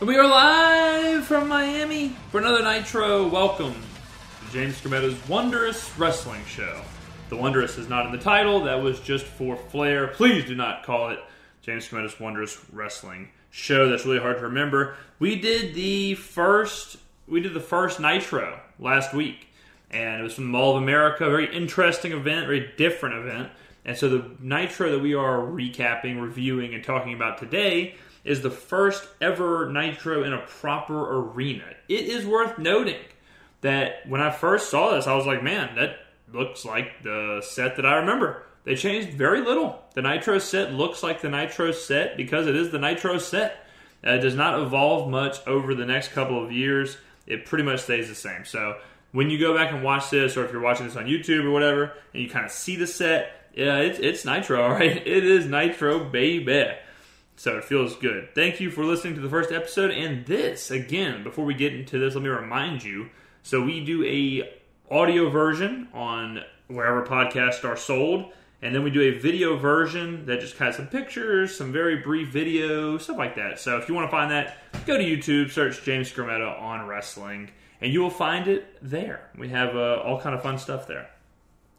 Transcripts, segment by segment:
We are live from Miami for another Nitro. Welcome to James Scametta's Wondrous Wrestling Show. The Wondrous is not in the title, that was just for flair. Please do not call it James Scametta's Wondrous Wrestling Show. That's really hard to remember. We did the first we did the first Nitro last week, and it was from the Mall of America. Very interesting event, very different event. And so the Nitro that we are recapping, reviewing, and talking about today is the first ever Nitro in a proper arena. It is worth noting that when I first saw this, I was like, man, that looks like the set that I remember. They changed very little. The Nitro set looks like the Nitro set because it is the Nitro set. Uh, it does not evolve much over the next couple of years. It pretty much stays the same. So when you go back and watch this, or if you're watching this on YouTube or whatever, and you kind of see the set, yeah, it's, it's Nitro, all right? It is Nitro, baby. So it feels good. Thank you for listening to the first episode. And this, again, before we get into this, let me remind you. So we do a audio version on wherever podcasts are sold. And then we do a video version that just has some pictures, some very brief video, stuff like that. So if you want to find that, go to YouTube, search James Scrametta on wrestling, and you will find it there. We have uh, all kind of fun stuff there.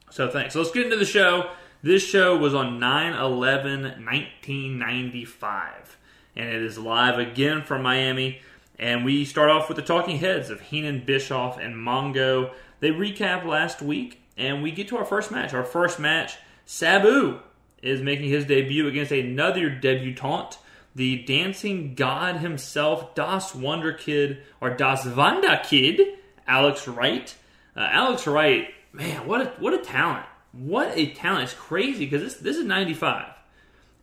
So thanks. So let's get into the show. This show was on 9 11 1995, and it is live again from Miami. And we start off with the talking heads of Heenan, Bischoff, and Mongo. They recap last week, and we get to our first match. Our first match, Sabu is making his debut against another debutante, the dancing god himself, Das Wonder Kid, or Das Wanda Kid, Alex Wright. Uh, Alex Wright, man, what a, what a talent. What a talent. It's crazy because this, this is 95.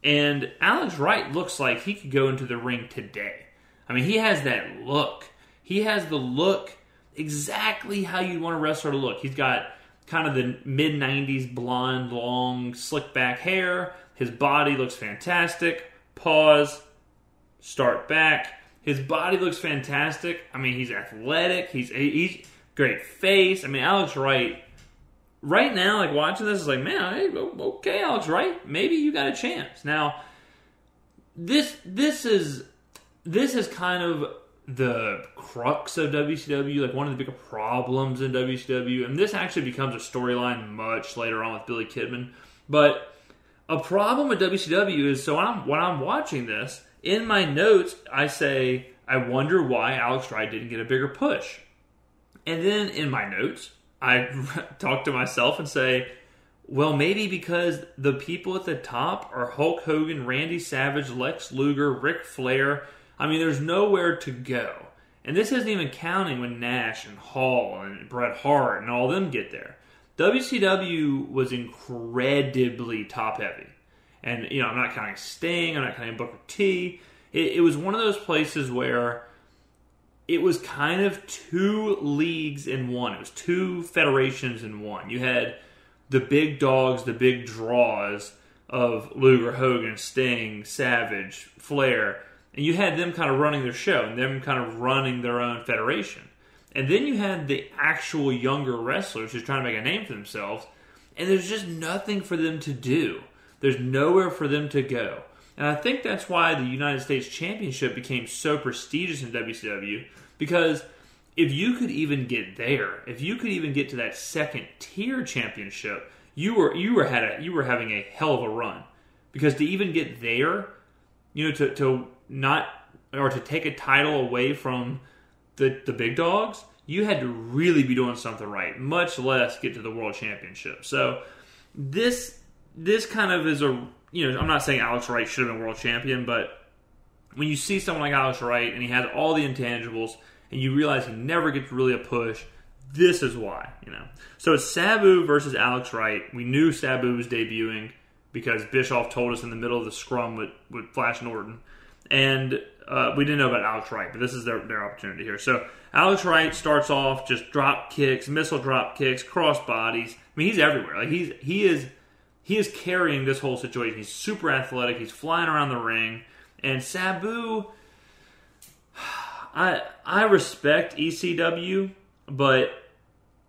And Alex Wright looks like he could go into the ring today. I mean, he has that look. He has the look exactly how you'd want a wrestler to look. He's got kind of the mid 90s blonde, long, slick back hair. His body looks fantastic. Pause. Start back. His body looks fantastic. I mean, he's athletic. He's he's great face. I mean, Alex Wright. Right now, like watching this, is like, man, okay, Alex Wright, maybe you got a chance. Now, this this is this is kind of the crux of WCW, like one of the bigger problems in WCW, and this actually becomes a storyline much later on with Billy Kidman. But a problem with WCW is so when I'm, when I'm watching this, in my notes, I say, I wonder why Alex Wright didn't get a bigger push. And then in my notes, I talk to myself and say, well, maybe because the people at the top are Hulk Hogan, Randy Savage, Lex Luger, Ric Flair. I mean, there's nowhere to go. And this isn't even counting when Nash and Hall and Bret Hart and all them get there. WCW was incredibly top heavy. And, you know, I'm not counting Sting, I'm not counting Booker T. It, it was one of those places where it was kind of two leagues in one. It was two federations in one. You had the big dogs, the big draws of Luger, Hogan, Sting, Savage, Flair and you had them kind of running their show and them kind of running their own federation. And then you had the actual younger wrestlers who's trying to make a name for themselves, and there's just nothing for them to do. There's nowhere for them to go. And I think that's why the United States Championship became so prestigious in WCW because if you could even get there, if you could even get to that second tier championship, you were you were had a, you were having a hell of a run. Because to even get there, you know, to, to not or to take a title away from the the big dogs, you had to really be doing something right, much less get to the world championship. So this this kind of is a you know I'm not saying Alex Wright should have been world champion, but when you see someone like Alex Wright and he has all the intangibles and you realize he never gets really a push, this is why you know. So it's Sabu versus Alex Wright. We knew Sabu was debuting because Bischoff told us in the middle of the scrum with, with Flash Norton and uh, we didn't know about Alex Wright, but this is their, their opportunity here. So Alex Wright starts off just drop kicks, missile drop kicks, cross bodies. I mean, he's everywhere. Like he's he is he is carrying this whole situation. He's super athletic. He's flying around the ring, and Sabu. I I respect ECW, but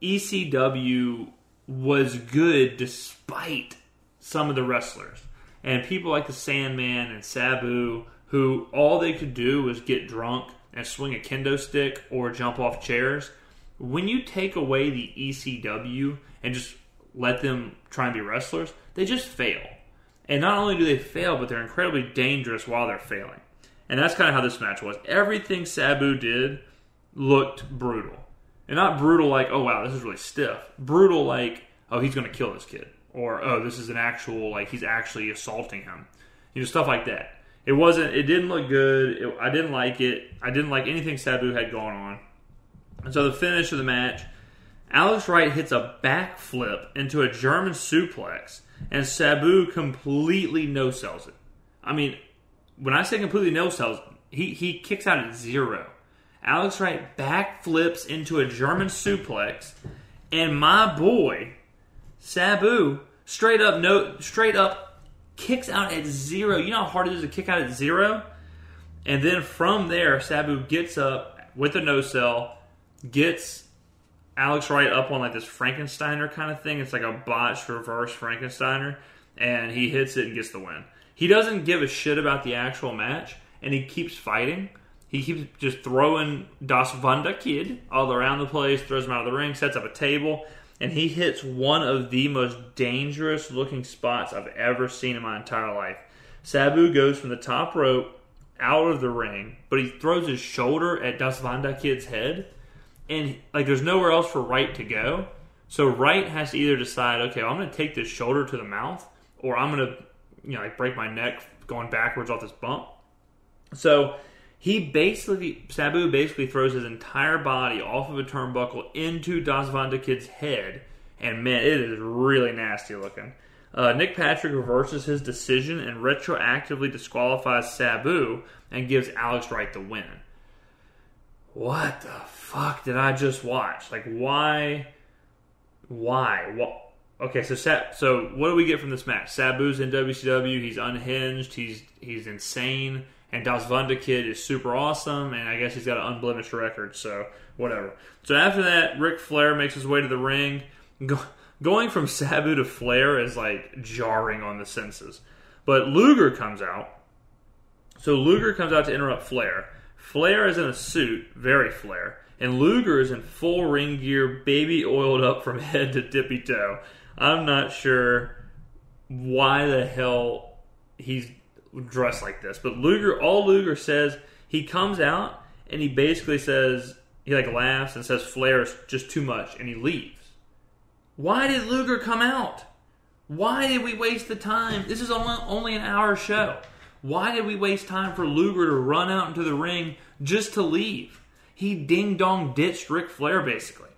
ECW was good despite some of the wrestlers and people like the Sandman and Sabu who all they could do was get drunk and swing a kendo stick or jump off chairs. When you take away the ECW and just let them try and be wrestlers, they just fail. And not only do they fail, but they're incredibly dangerous while they're failing. And that's kind of how this match was. Everything Sabu did looked brutal. And not brutal like, oh wow, this is really stiff. Brutal like, oh, he's going to kill this kid. Or, oh, this is an actual, like, he's actually assaulting him. You know, stuff like that. It wasn't, it didn't look good. It, I didn't like it. I didn't like anything Sabu had going on. And so the finish of the match, Alex Wright hits a backflip into a German suplex, and Sabu completely no sells it. I mean, when I say completely no sells, he, he kicks out at zero. Alex Wright backflips into a German suplex, and my boy Sabu straight up no straight up kicks out at zero. You know how hard it is to kick out at zero? And then from there, Sabu gets up with a no sell, gets Alex Wright up on like this Frankensteiner kind of thing. It's like a botched reverse Frankensteiner, and he hits it and gets the win. He doesn't give a shit about the actual match, and he keeps fighting. He keeps just throwing Das Wanda Kid all around the place, throws him out of the ring, sets up a table, and he hits one of the most dangerous looking spots I've ever seen in my entire life. Sabu goes from the top rope out of the ring, but he throws his shoulder at Das Wanda Kid's head, and like there's nowhere else for Wright to go. So Wright has to either decide, okay, well, I'm going to take this shoulder to the mouth, or I'm going to, you know, like break my neck going backwards off this bump. So he basically Sabu basically throws his entire body off of a turnbuckle into Das Wanda Kid's head, and man, it is really nasty looking. Uh, Nick Patrick reverses his decision and retroactively disqualifies Sabu and gives Alex Wright the win. What the fuck did I just watch? Like, why? Why? What? Okay, so so what do we get from this match? Sabu's in WCW. He's unhinged. He's he's insane and Das Wanda Kid is super awesome, and I guess he's got an unblemished record, so whatever. So after that, Ric Flair makes his way to the ring. Go- going from Sabu to Flair is like jarring on the senses. But Luger comes out. So Luger comes out to interrupt Flair. Flair is in a suit, very Flair, and Luger is in full ring gear, baby oiled up from head to tippy toe. I'm not sure why the hell he's dressed like this. But Luger, all Luger says, he comes out and he basically says, he like laughs and says Flair is just too much, and he leaves. Why did Luger come out? Why did we waste the time? This is only, only an hour show. Why did we waste time for Luger to run out into the ring just to leave? He ding dong ditched Ric Flair basically.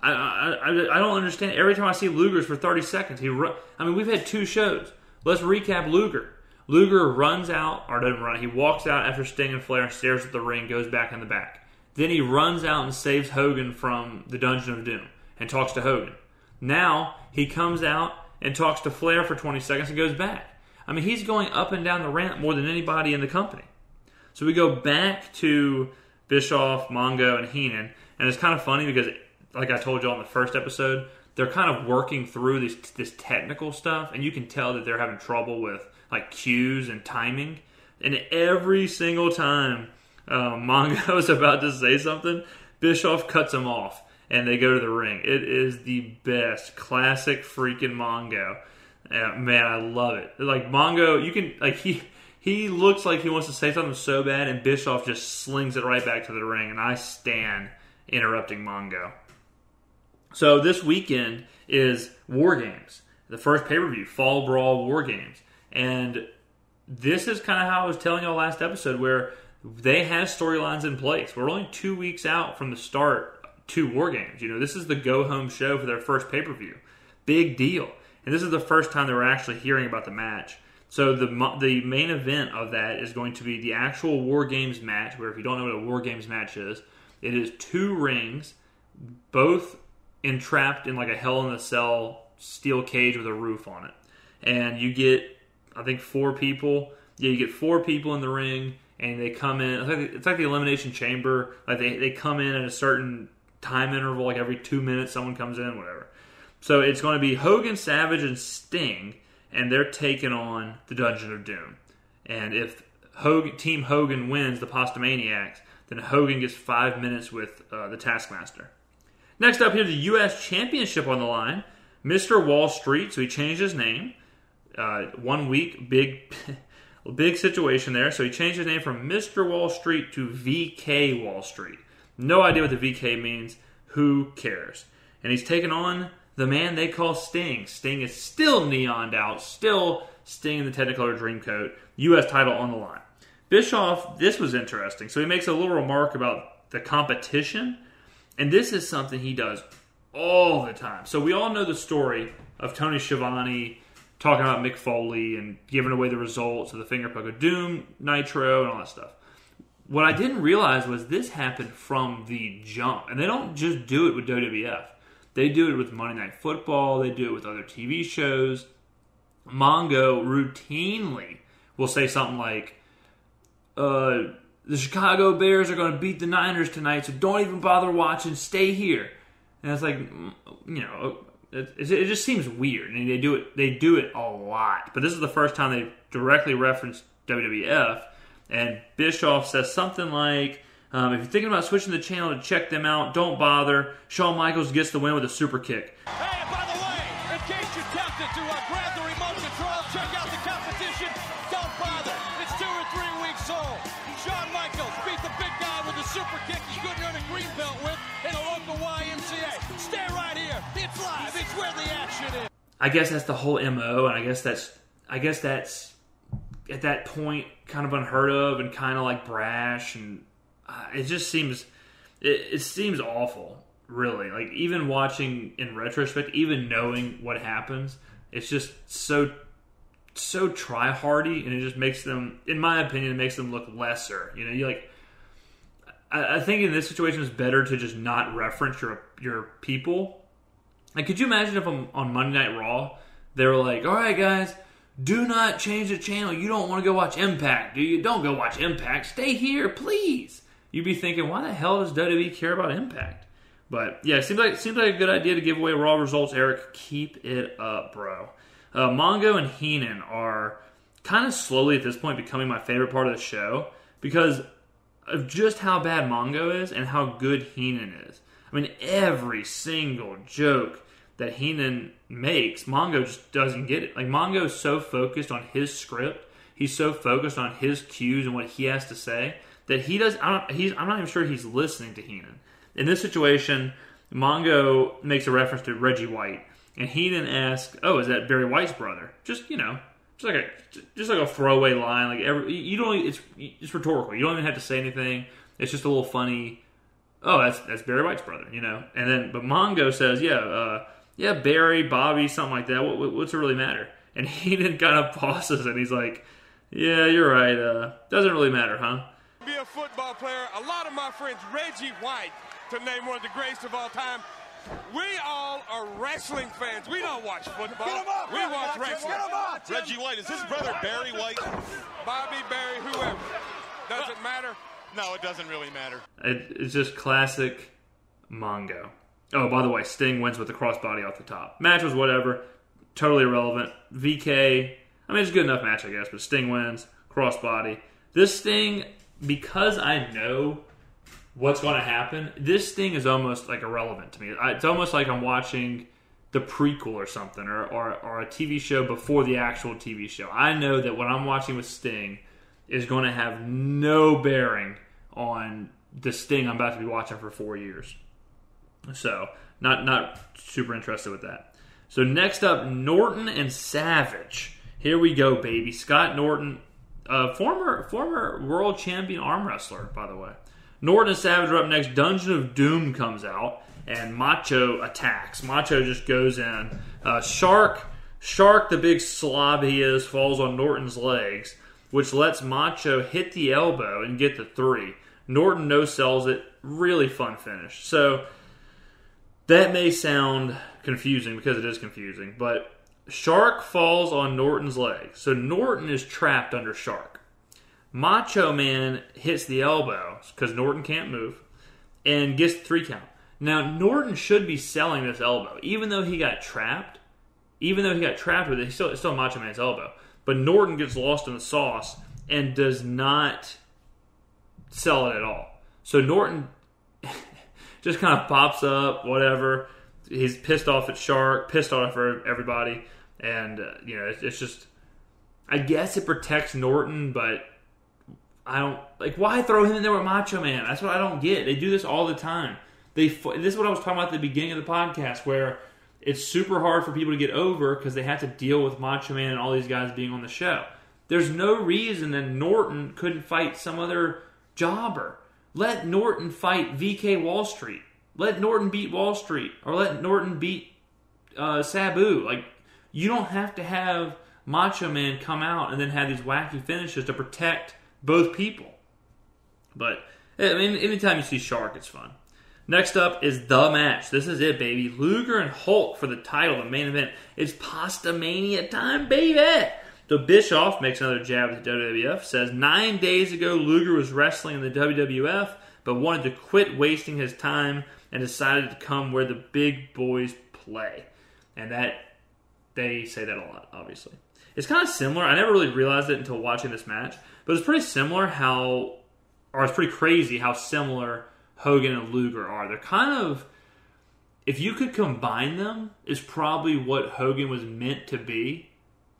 I, I, I, don't understand. Every time I see Luger's for 30 seconds, he run, I mean, we've had two shows. Let's recap Luger. Luger runs out, or doesn't run, he walks out after Sting and Flair stares at the ring, goes back in the back. Then he runs out and saves Hogan from the Dungeon of Doom and talks to Hogan. Now he comes out and talks to Flair for 20 seconds and goes back. I mean, he's going up and down the ramp more than anybody in the company. So we go back to Bischoff, Mongo, and Heenan, and it's kind of funny because, like I told you on the first episode, they're kind of working through this this technical stuff, and you can tell that they're having trouble with like cues and timing. And every single time uh, Mongo is about to say something, Bischoff cuts him off and they go to the ring. It is the best, classic freaking Mongo. Man, I love it. Like Mongo, you can like he he looks like he wants to say something so bad, and Bischoff just slings it right back to the ring, and I stand interrupting Mongo. So this weekend is War Games, the first pay per view, Fall Brawl War Games. And this is kind of how I was telling y'all last episode, where they have storylines in place. We're only two weeks out from the start to War Games. You know, this is the go home show for their first pay per view. Big deal. And this is the first time they were actually hearing about the match. So the the main event of that is going to be the actual War Games match. Where if you don't know what a War Games match is, it is two rings, both entrapped in like a Hell in a Cell steel cage with a roof on it, and you get I think four people. Yeah, you get four people in the ring, and they come in. It's like, it's like the elimination chamber. Like they they come in at a certain time interval, like every two minutes, someone comes in, whatever. So it's going to be Hogan, Savage, and Sting, and they're taking on the Dungeon of Doom. And if Hogan, Team Hogan wins the Pasta Maniacs, Then Hogan gets five minutes with uh, the Taskmaster. Next up here, the U.S. Championship on the line. Mr. Wall Street, so he changed his name. Uh, one week, big, big situation there. So he changed his name from Mr. Wall Street to VK Wall Street. No idea what the VK means. Who cares? And he's taken on the man they call Sting. Sting is still neoned out, still Sting in the Technicolor Dreamcoat. U.S. title on the line. Bischoff, this was interesting. So he makes a little remark about the competition, and this is something he does all the time. So we all know the story of Tony Schiavone talking about Mick Foley and giving away the results of the Finger Poke of Doom, Nitro, and all that stuff. What I didn't realize was this happened from the jump, and they don't just do it with WWF. They do it with Monday Night Football. They do it with other TV shows. Mongo routinely will say something like, uh, "The Chicago Bears are going to beat the Niners tonight, so don't even bother watching. Stay here." And it's like, mm, you know, it, it just seems weird, and they do it. They do it a lot, but this is the first time they directly referenced WWF. And Bischoff says something like, um, if you're thinking about switching the channel to check them out, don't bother. Shawn Michaels gets the win with a super kick. Hey, and by the way, in case you're tempted to uh, grab the remote control, check out the competition. Don't bother. It's two or three weeks old. Shawn Michaels beat the big guy with a super kick he couldn't earn a green belt with in a local YMCA. Stay right here. It's live. It's where the action is. I guess that's the whole mo, and I guess that's I guess that's at that point kind of unheard of and kind of like brash, and Uh, it just seems it, it seems awful, really. Like even watching in retrospect, even knowing what happens, it's just so so try hardy, and it just makes them, in my opinion, it makes them look lesser. You know, you like. I, I think in this situation, it's better to just not reference your your people like, could you imagine if on, on Monday Night Raw they were like, "All right, guys, do not change the channel. You don't want to go watch Impact, do you? Don't go watch Impact. Stay here, please." You'd be thinking, "Why the hell does WWE care about Impact?" But yeah, seems like seems like a good idea to give away Raw results. Eric, keep it up, bro. Uh, Mongo and Heenan are kind of slowly at this point becoming my favorite part of the show because of just how bad Mongo is and how good Heenan is. I mean, every single joke that Heenan makes, Mongo just doesn't get it. Like Mongo is so focused on his script, he's so focused on his cues and what he has to say that he does. I don't, he's, I'm not even sure he's listening to Heenan. In this situation, Mongo makes a reference to Reggie White, and Heenan asks, "Oh, is that Barry White's brother?" Just you know, just like a just like a throwaway line. Like every you don't. It's it's rhetorical. You don't even have to say anything. It's just a little funny. Oh, that's that's Barry White's brother, you know. And then, but Mongo says, "Yeah, uh, yeah, Barry, Bobby, something like that. What, what's it really matter?" And Heenan kind of pauses, and he's like, "Yeah, you're right. Uh, doesn't really matter, huh?" Be a football player. A lot of my friends, Reggie White, to name one of the greatest of all time. We all are wrestling fans. We don't watch football. up, we Reggie, watch wrestling. him up. Reggie White, is his brother Barry White? Bobby, Barry, whoever. Does it matter? No, it doesn't really matter. It, it's just classic Mongo. Oh, by the way, Sting wins with the crossbody off the top. Match was whatever, totally irrelevant. VK, I mean, it's a good enough match, I guess, but Sting wins, crossbody. This Sting, because I know what's going to happen, this thing is almost like irrelevant to me. I- It's almost like I'm watching the prequel or something, or, or, or a TV show before the actual TV show. I know that what I'm watching with Sting is going to have no bearing on the Sting I'm about to be watching for four years. So not not super interested with that. So next up, Norton and Savage. Here we go, baby. Scott Norton, uh, former former world champion arm wrestler, by the way. Norton and Savage are up next. Dungeon of Doom comes out, and Macho attacks. Macho just goes in. Uh, Shark, Shark, the big slob he is, falls on Norton's legs, which lets Macho hit the elbow and get the three. Norton no sells it. Really fun finish. So that may sound confusing because it is confusing, but Shark falls on Norton's leg. So Norton is trapped under Shark. Macho Man hits the elbow because Norton can't move and gets three count. Now, Norton should be selling this elbow, even though he got trapped. Even though he got trapped with it, he's still, it's still Macho Man's elbow. But Norton gets lost in the sauce and does not sell it at all. So Norton just kind of pops up, whatever. He's pissed off at Shark, pissed off at everybody, and uh, you know it's, it's just. I guess it protects Norton, but I don't like why throw him in there with Macho Man. That's what I don't get. They do this all the time. They this is what I was talking about at the beginning of the podcast, where it's super hard for people to get over because they have to deal with Macho Man and all these guys being on the show. There's no reason that Norton couldn't fight some other jobber. Let Norton fight VK Wall Street. Let Norton beat Wall Street, or let Norton beat uh, Sabu. Like you don't have to have Macho Man come out and then have these wacky finishes to protect both people. But I mean, anytime you see Shark, it's fun. Next up is the match. This is it, baby. Luger and Hulk for the title, the main event. It's Pasta Mania time, baby. So Bischoff makes another jab at the WWF. Says nine days ago Luger was wrestling in the WWF, but wanted to quit wasting his time and decided to come where the big boys play. And that they say that a lot, obviously. It's kind of similar. I never really realized it until watching this match, but it's pretty similar how, or it's pretty crazy how similar Hogan and Luger are. They're kind of, if you could combine them, is probably what Hogan was meant to be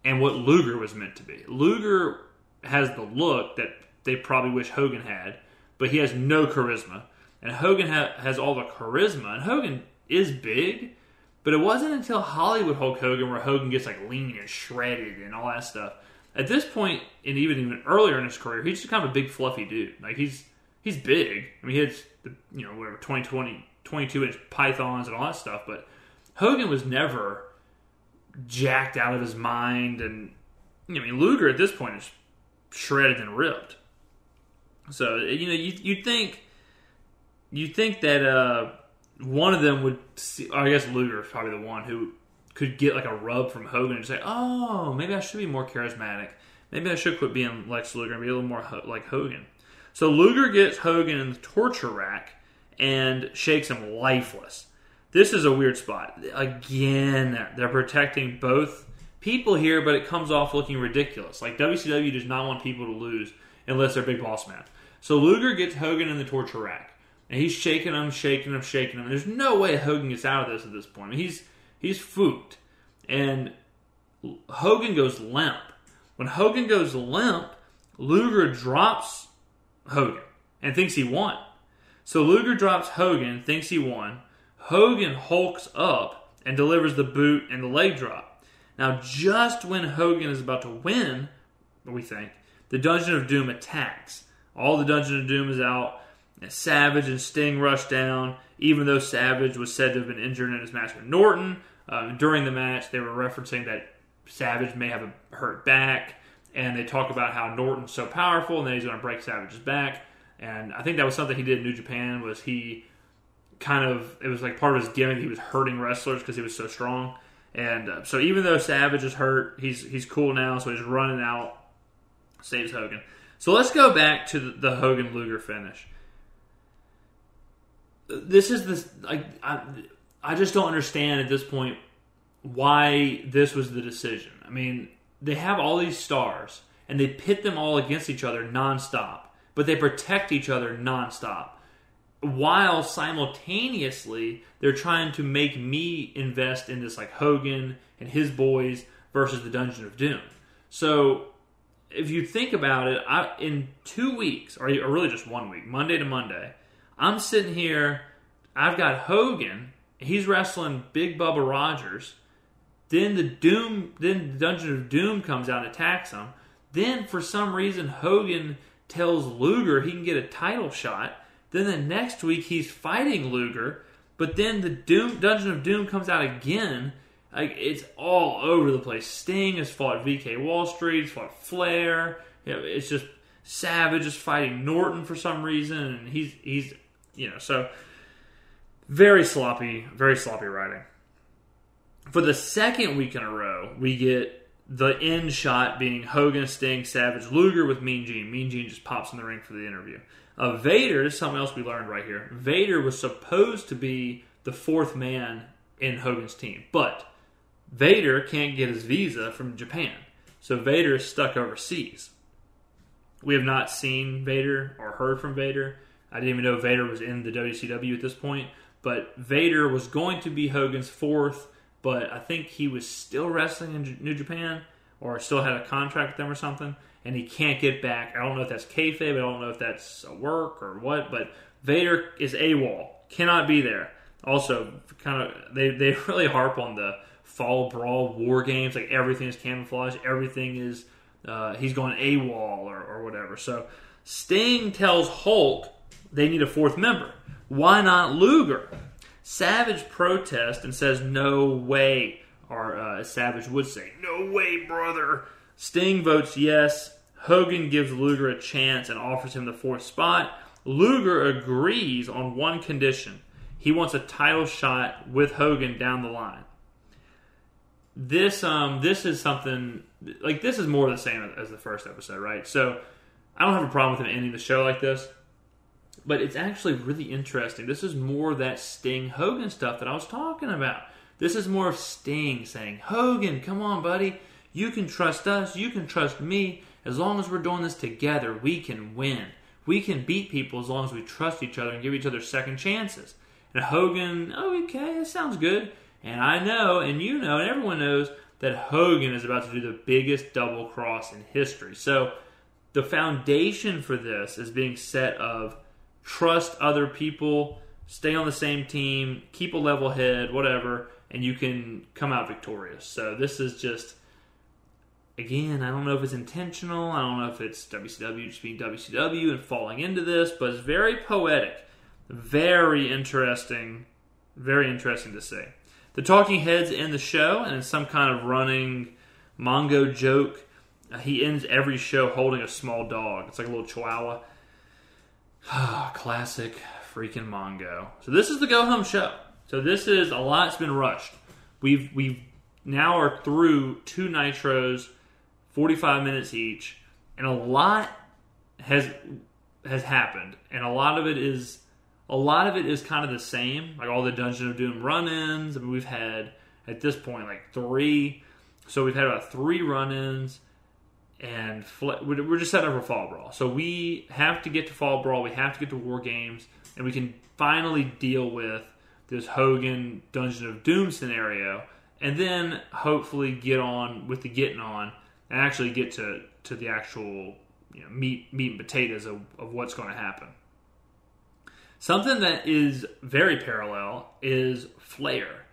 and what Luger was meant to be. Luger has the look that they probably wish Hogan had, but he has no charisma. And Hogan ha- has all the charisma, and Hogan is big, but it wasn't until Hollywood Hulk Hogan where Hogan gets like lean and shredded and all that stuff. At this point, and even even earlier in his career, he's just kind of a big fluffy dude. Like he's he's big. I mean, he has the you know whatever 20, 20 22 inch pythons and all that stuff. But Hogan was never jacked out of his mind, and I mean Luger at this point is shredded and ripped. So you know you you'd think you think that uh, one of them would. See, I guess Luger is probably the one who could get like a rub from Hogan and say, "Oh, maybe I should be more charismatic. Maybe I should quit being Lex Luger and be a little more ho- like Hogan." So Luger gets Hogan in the torture rack and shakes him lifeless. This is a weird spot. Again, they're protecting both people here, but it comes off looking ridiculous. Like WCW does not want people to lose unless they're big boss man. So Luger gets Hogan in the torture rack. And he's shaking him, shaking him, shaking him. There's no way Hogan gets out of this at this point. I mean, he's he's fooked. And Hogan goes limp. When Hogan goes limp, Luger drops Hogan and thinks he won. So Luger drops Hogan, thinks he won. Hogan hulks up and delivers the boot and the leg drop. Now, just when Hogan is about to win, we think, the Dungeon of Doom attacks. All the Dungeon of Doom is out. Savage and Sting rush down, even though Savage was said to have been injured in his match with Norton. Um, during the match, they were referencing that Savage may have a hurt back, and they talk about how Norton's so powerful and that he's going to break Savage's back. And I think that was something he did in New Japan was he kind of it was like part of his gimmick. He was hurting wrestlers because he was so strong. And uh, so even though Savage is hurt, he's he's cool now. So he's running out, saves Hogan. So let's go back to the, the Hogan Luger finish this is this like I, I just don't understand at this point why this was the decision. I mean, they have all these stars and they pit them all against each other nonstop, but they protect each other nonstop. While simultaneously they're trying to make me invest in this like Hogan and his boys versus the Dungeon of Doom. So if you think about it, I, in two weeks, or, or really just one week, Monday to Monday, I'm sitting here, I've got Hogan, he's wrestling Big Bubba Rogers. Then the Doom, then the Dungeon of Doom comes out and attacks him. Then for some reason Hogan tells Luger he can get a title shot. Then the next week he's fighting Luger, but then the Doom Dungeon of Doom comes out again. Like it's all over the place. Sting has fought VK Wall Street, he's fought Flair. You know, it's just Savage is fighting Norton for some reason, and he's he's you know, so very sloppy, very sloppy writing. For the second week in a row, we get the end shot being Hogan, Sting, Savage, Luger with Mean Gene. Mean Gene just pops in the ring for the interview. Uh, Vader is something else we learned right here. Vader was supposed to be the fourth man in Hogan's team, but Vader can't get his visa from Japan. So Vader is stuck overseas. We have not seen Vader or heard from Vader. I didn't even know Vader was in the WCW at this point. But Vader was going to be Hogan's fourth, but I think he was still wrestling in J- New Japan or still had a contract with them or something, and he can't get back. I don't know if that's kayfabe. I don't know if that's a work or what, but Vader is AWOL, cannot be there. Also, kind of they they really harp on the fall brawl war games, like everything is camouflage, everything is uh, he's going AWOL or, or whatever. So Sting tells Hulk they need a fourth member. Why not Luger? Savage protests and says, No way. Or uh, Savage would say, No way, brother. Sting votes yes. Hogan gives Luger a chance and offers him the fourth spot. Luger agrees on one condition he wants a title shot with Hogan down the line. This um this is something like this is more the same as the first episode, right? So I don't have a problem with him ending the show like this but it's actually really interesting. This is more that Sting Hogan stuff that I was talking about. This is more of Sting saying, Hogan, come on, buddy. You can trust us. You can trust me. As long as we're doing this together, we can win. We can beat people as long as we trust each other and give each other second chances. And Hogan, oh, okay, that sounds good. And I know, and you know, and everyone knows that Hogan is about to do the biggest double cross in history. So the foundation for this is being set of trust other people, stay on the same team, keep a level head, whatever, and you can come out victorious. So this is just again, I don't know if it's intentional. I don't know if it's WCW just being WCW and falling into this, but it's very poetic, very interesting, very interesting to see. The talking heads end the show, and it's some kind of running Mongo joke. Uh, he ends every show holding a small dog. It's like a little chihuahua. Classic freaking Mongo. So this is the go home show. So this is a lot's been rushed. We've we've now are through two nitros, forty five minutes each, and a lot has has happened, and a lot of it is a lot of it is kind of the same. Like all the Dungeon of Doom run ins. I mean, we've had at this point like three. So we've had about three run ins and we're just set up for Fall Brawl. So we have to get to Fall Brawl. We have to get to War Games, and we can finally deal with this Hogan Dungeon of Doom scenario, and then hopefully get on with the getting on and actually get to to the actual you know, meat meat and potatoes of, of what's going to happen. Something that is very parallel is Flair.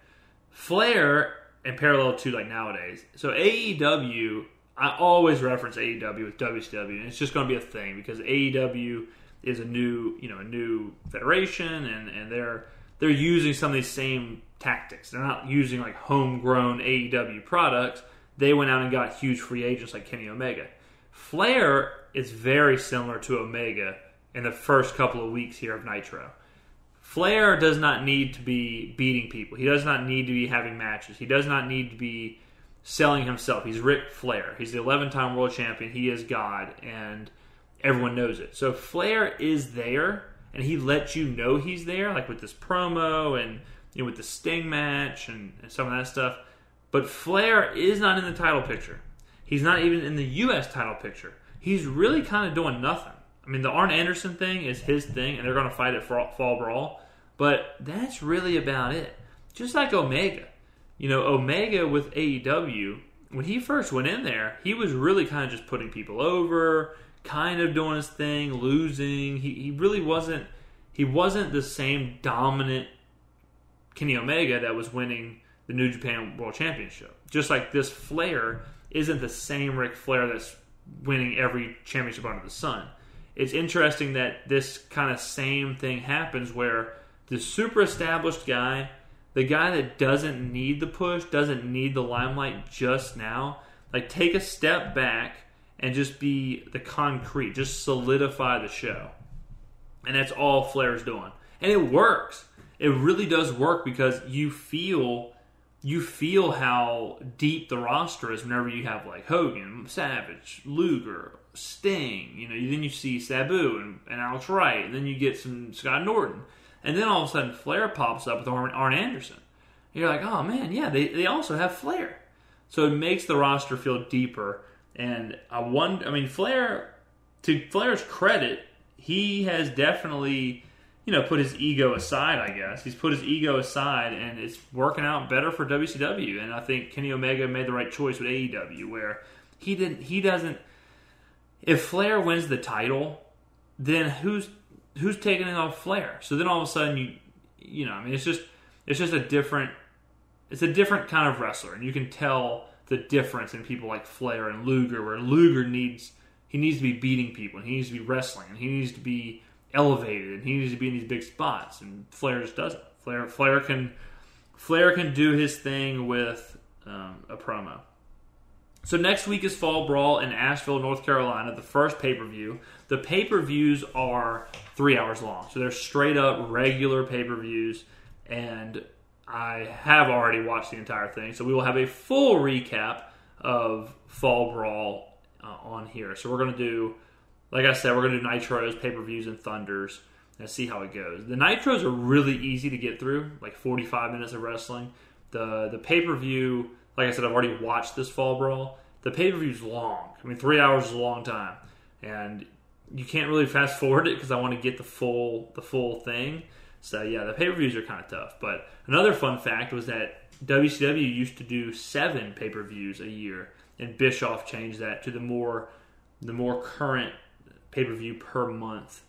Flair and parallel to like nowadays. So AEW I always reference AEW with WCW, and it's just going to be a thing because AEW is a new, you know, a new federation, and and they're they're using some of these same tactics. They're not using like homegrown AEW products. They went out and got huge free agents like Kenny Omega. Flair is very similar to Omega in the first couple of weeks here of Nitro. Flair does not need to be beating people. He does not need to be having matches. He does not need to be selling himself. He's Ric Flair. He's the 11 time world champion. He is God, and everyone knows it. So Flair is there, and he lets you know he's there, like with this promo and you know, with the Sting match and, and some of that stuff. But Flair is not in the title picture. He's not even in the U.S. title picture. He's really kind of doing nothing. I mean, the Arn Anderson thing is his thing, and they're going to fight it for Fall Brawl. But that's really about it. Just like Omega you know, Omega with AEW, when he first went in there, he was really kind of just putting people over, kind of doing his thing, losing. He, he really wasn't he wasn't the same dominant Kenny Omega that was winning the New Japan World Championship. Just like this Flair isn't the same Ric Flair that's winning every championship under the sun. It's interesting that this kind of same thing happens where the super established guy the guy that doesn't need the push, doesn't need the limelight just now, like take a step back and just be the concrete, just solidify the show. And that's all Flair's doing. And it works. It really does work because you feel you feel how deep the roster is whenever you have like Hogan, Savage, Luger, Sting, you know, then you see Sabu and, and Alex Wright, and then you get some Scott Norton. And then all of a sudden, Flair pops up with Arn, Anderson. You're like, oh man, yeah, they, they also have Flair. So it makes the roster feel deeper. And I wonder, I mean, Flair, to Flair's credit, he has definitely, you know, put his ego aside. I guess he's put his ego aside, and it's working out better for WCW. And I think Kenny Omega made the right choice with AEW, where he didn't, he doesn't. If Flair wins the title, then who's who's taking it off Flair? So then all of a sudden you, you know, I mean, it's just it's just a different, it's a different kind of wrestler, and you can tell the difference in people like Flair and Luger, where Luger needs he needs to be beating people, and he needs to be wrestling, and he needs to be elevated, and he needs to be in these big spots, and Flair just doesn't. Flair Flair can Flair can do his thing with um, a promo. So next week is Fall Brawl in Asheville, North Carolina, the first pay per view. The pay per views are three hours long, so they're straight up regular pay per views, and I have already watched the entire thing. So we will have a full recap of Fall Brawl uh, on here. So we're going to do, like I said, we're going to do Nitros, pay per views, and Thunders and see how it goes. The Nitros are really easy to get through, like 45 minutes of wrestling. The the pay per view, like I said, I've already watched this Fall Brawl. The pay per view is long. I mean, three hours is a long time, and you can't really fast forward it because I want to get the full the full thing. So yeah, the pay per views are kind of tough. But another fun fact was that WCW used to do seven pay per views a year, and Bischoff changed that to the more the more current pay per view per month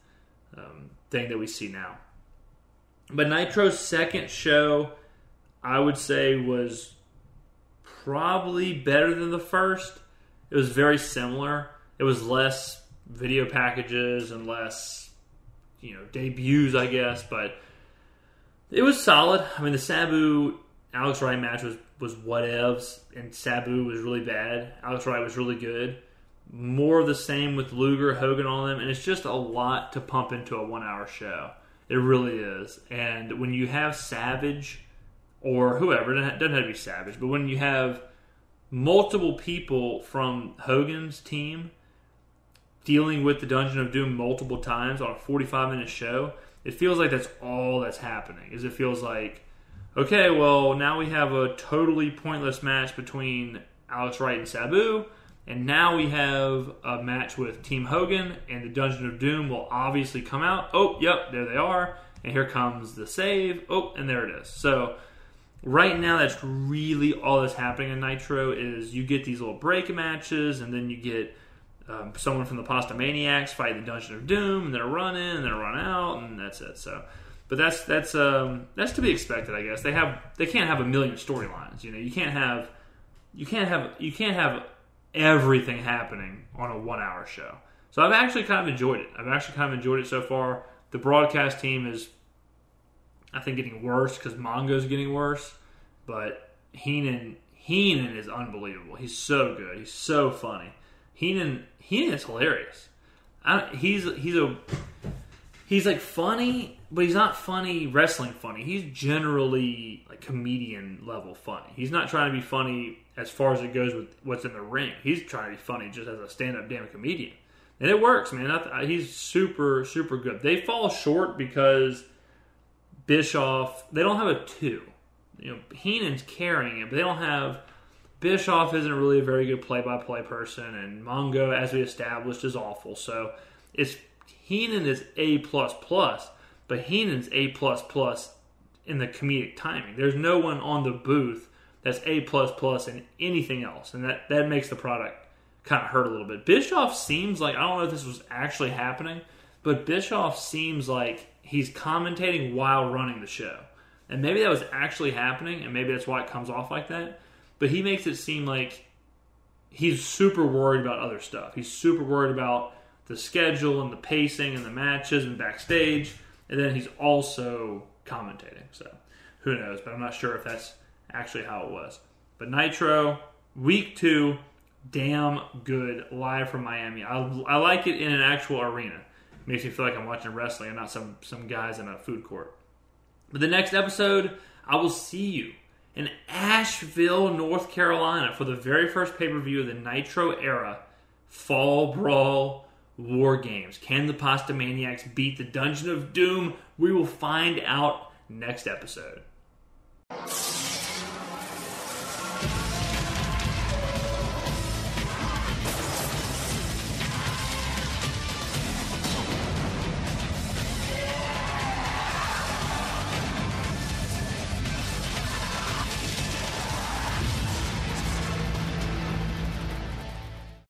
um, thing that we see now. But Nitro's second show, I would say, was probably better than the first. It was very similar. It was less video packages and less, you know, debuts, I guess, but it was solid. I mean, the Sabu Alex Wright match was was whatevs, and Sabu was really bad. Alex Wright was really good. More of the same with Luger, Hogan, on them, and it's just a lot to pump into a one hour show. It really is. And when you have Savage or whoever, it doesn't have to be Savage, but when you have multiple people from Hogan's team dealing with the Dungeon of Doom multiple times on a 45 minute show, it feels like that's all that's happening. Is it feels like, okay, well now we have a totally pointless match between Alex Wright and Sabu, and now we have a match with Team Hogan, and the Dungeon of Doom will obviously come out. Oh, yep, there they are, and here comes the save. Oh, and there it is. So right now that's really all that's happening in Nitro is you get these little break matches, and then you get um, someone from the Pasta Maniacs fight the Dungeon of Doom, and they're running, and they're run out, and that's it. So, but that's that's um, that's to be expected, I guess. They have they can't have a million storylines. You know, you can't have you can't have you can't have everything happening on a one hour show. So I've actually kind of enjoyed it. I've actually kind of enjoyed it so far. The broadcast team is, I think, getting worse because Mongo's getting worse, but Heenan Heenan is unbelievable. He's so good. He's so funny. Heenan Heenan is hilarious. I, he's he's a he's like funny, but he's not funny wrestling funny. He's generally like comedian level funny. He's not trying to be funny as far as it goes with what's in the ring. He's trying to be funny just as a stand up damn comedian, and it works, man. I, he's super super good. They fall short because Bischoff they don't have a two. You know, Heenan's carrying it, but they don't have Bischoff isn't really a very good play-by-play person, and Mongo, as we established, is awful. So it's Heenan is a plus plus, but Heenan's a plus plus in the comedic timing. There's no one on the booth that's a plus plus in anything else, and that that makes the product kind of hurt a little bit. Bischoff seems like I don't know if this was actually happening, but Bischoff seems like he's commentating while running the show. And maybe that was actually happening, and maybe that's why it comes off like that but he makes it seem like he's super worried about other stuff. He's super worried about the schedule and the pacing and the matches and backstage, and then he's also commentating. So who knows? But I'm not sure if that's actually how it was. But Nitro, week two, damn good live from Miami. I, I like it in an actual arena. Makes me feel like I'm watching wrestling and not some some guys in a food court. But the next episode, I will see you in Asheville, North Carolina, for the very first pay per view of the Nitro era Fall Brawl War Games. Can the Pasta Maniacs beat the Dungeon of Doom? We will find out next episode.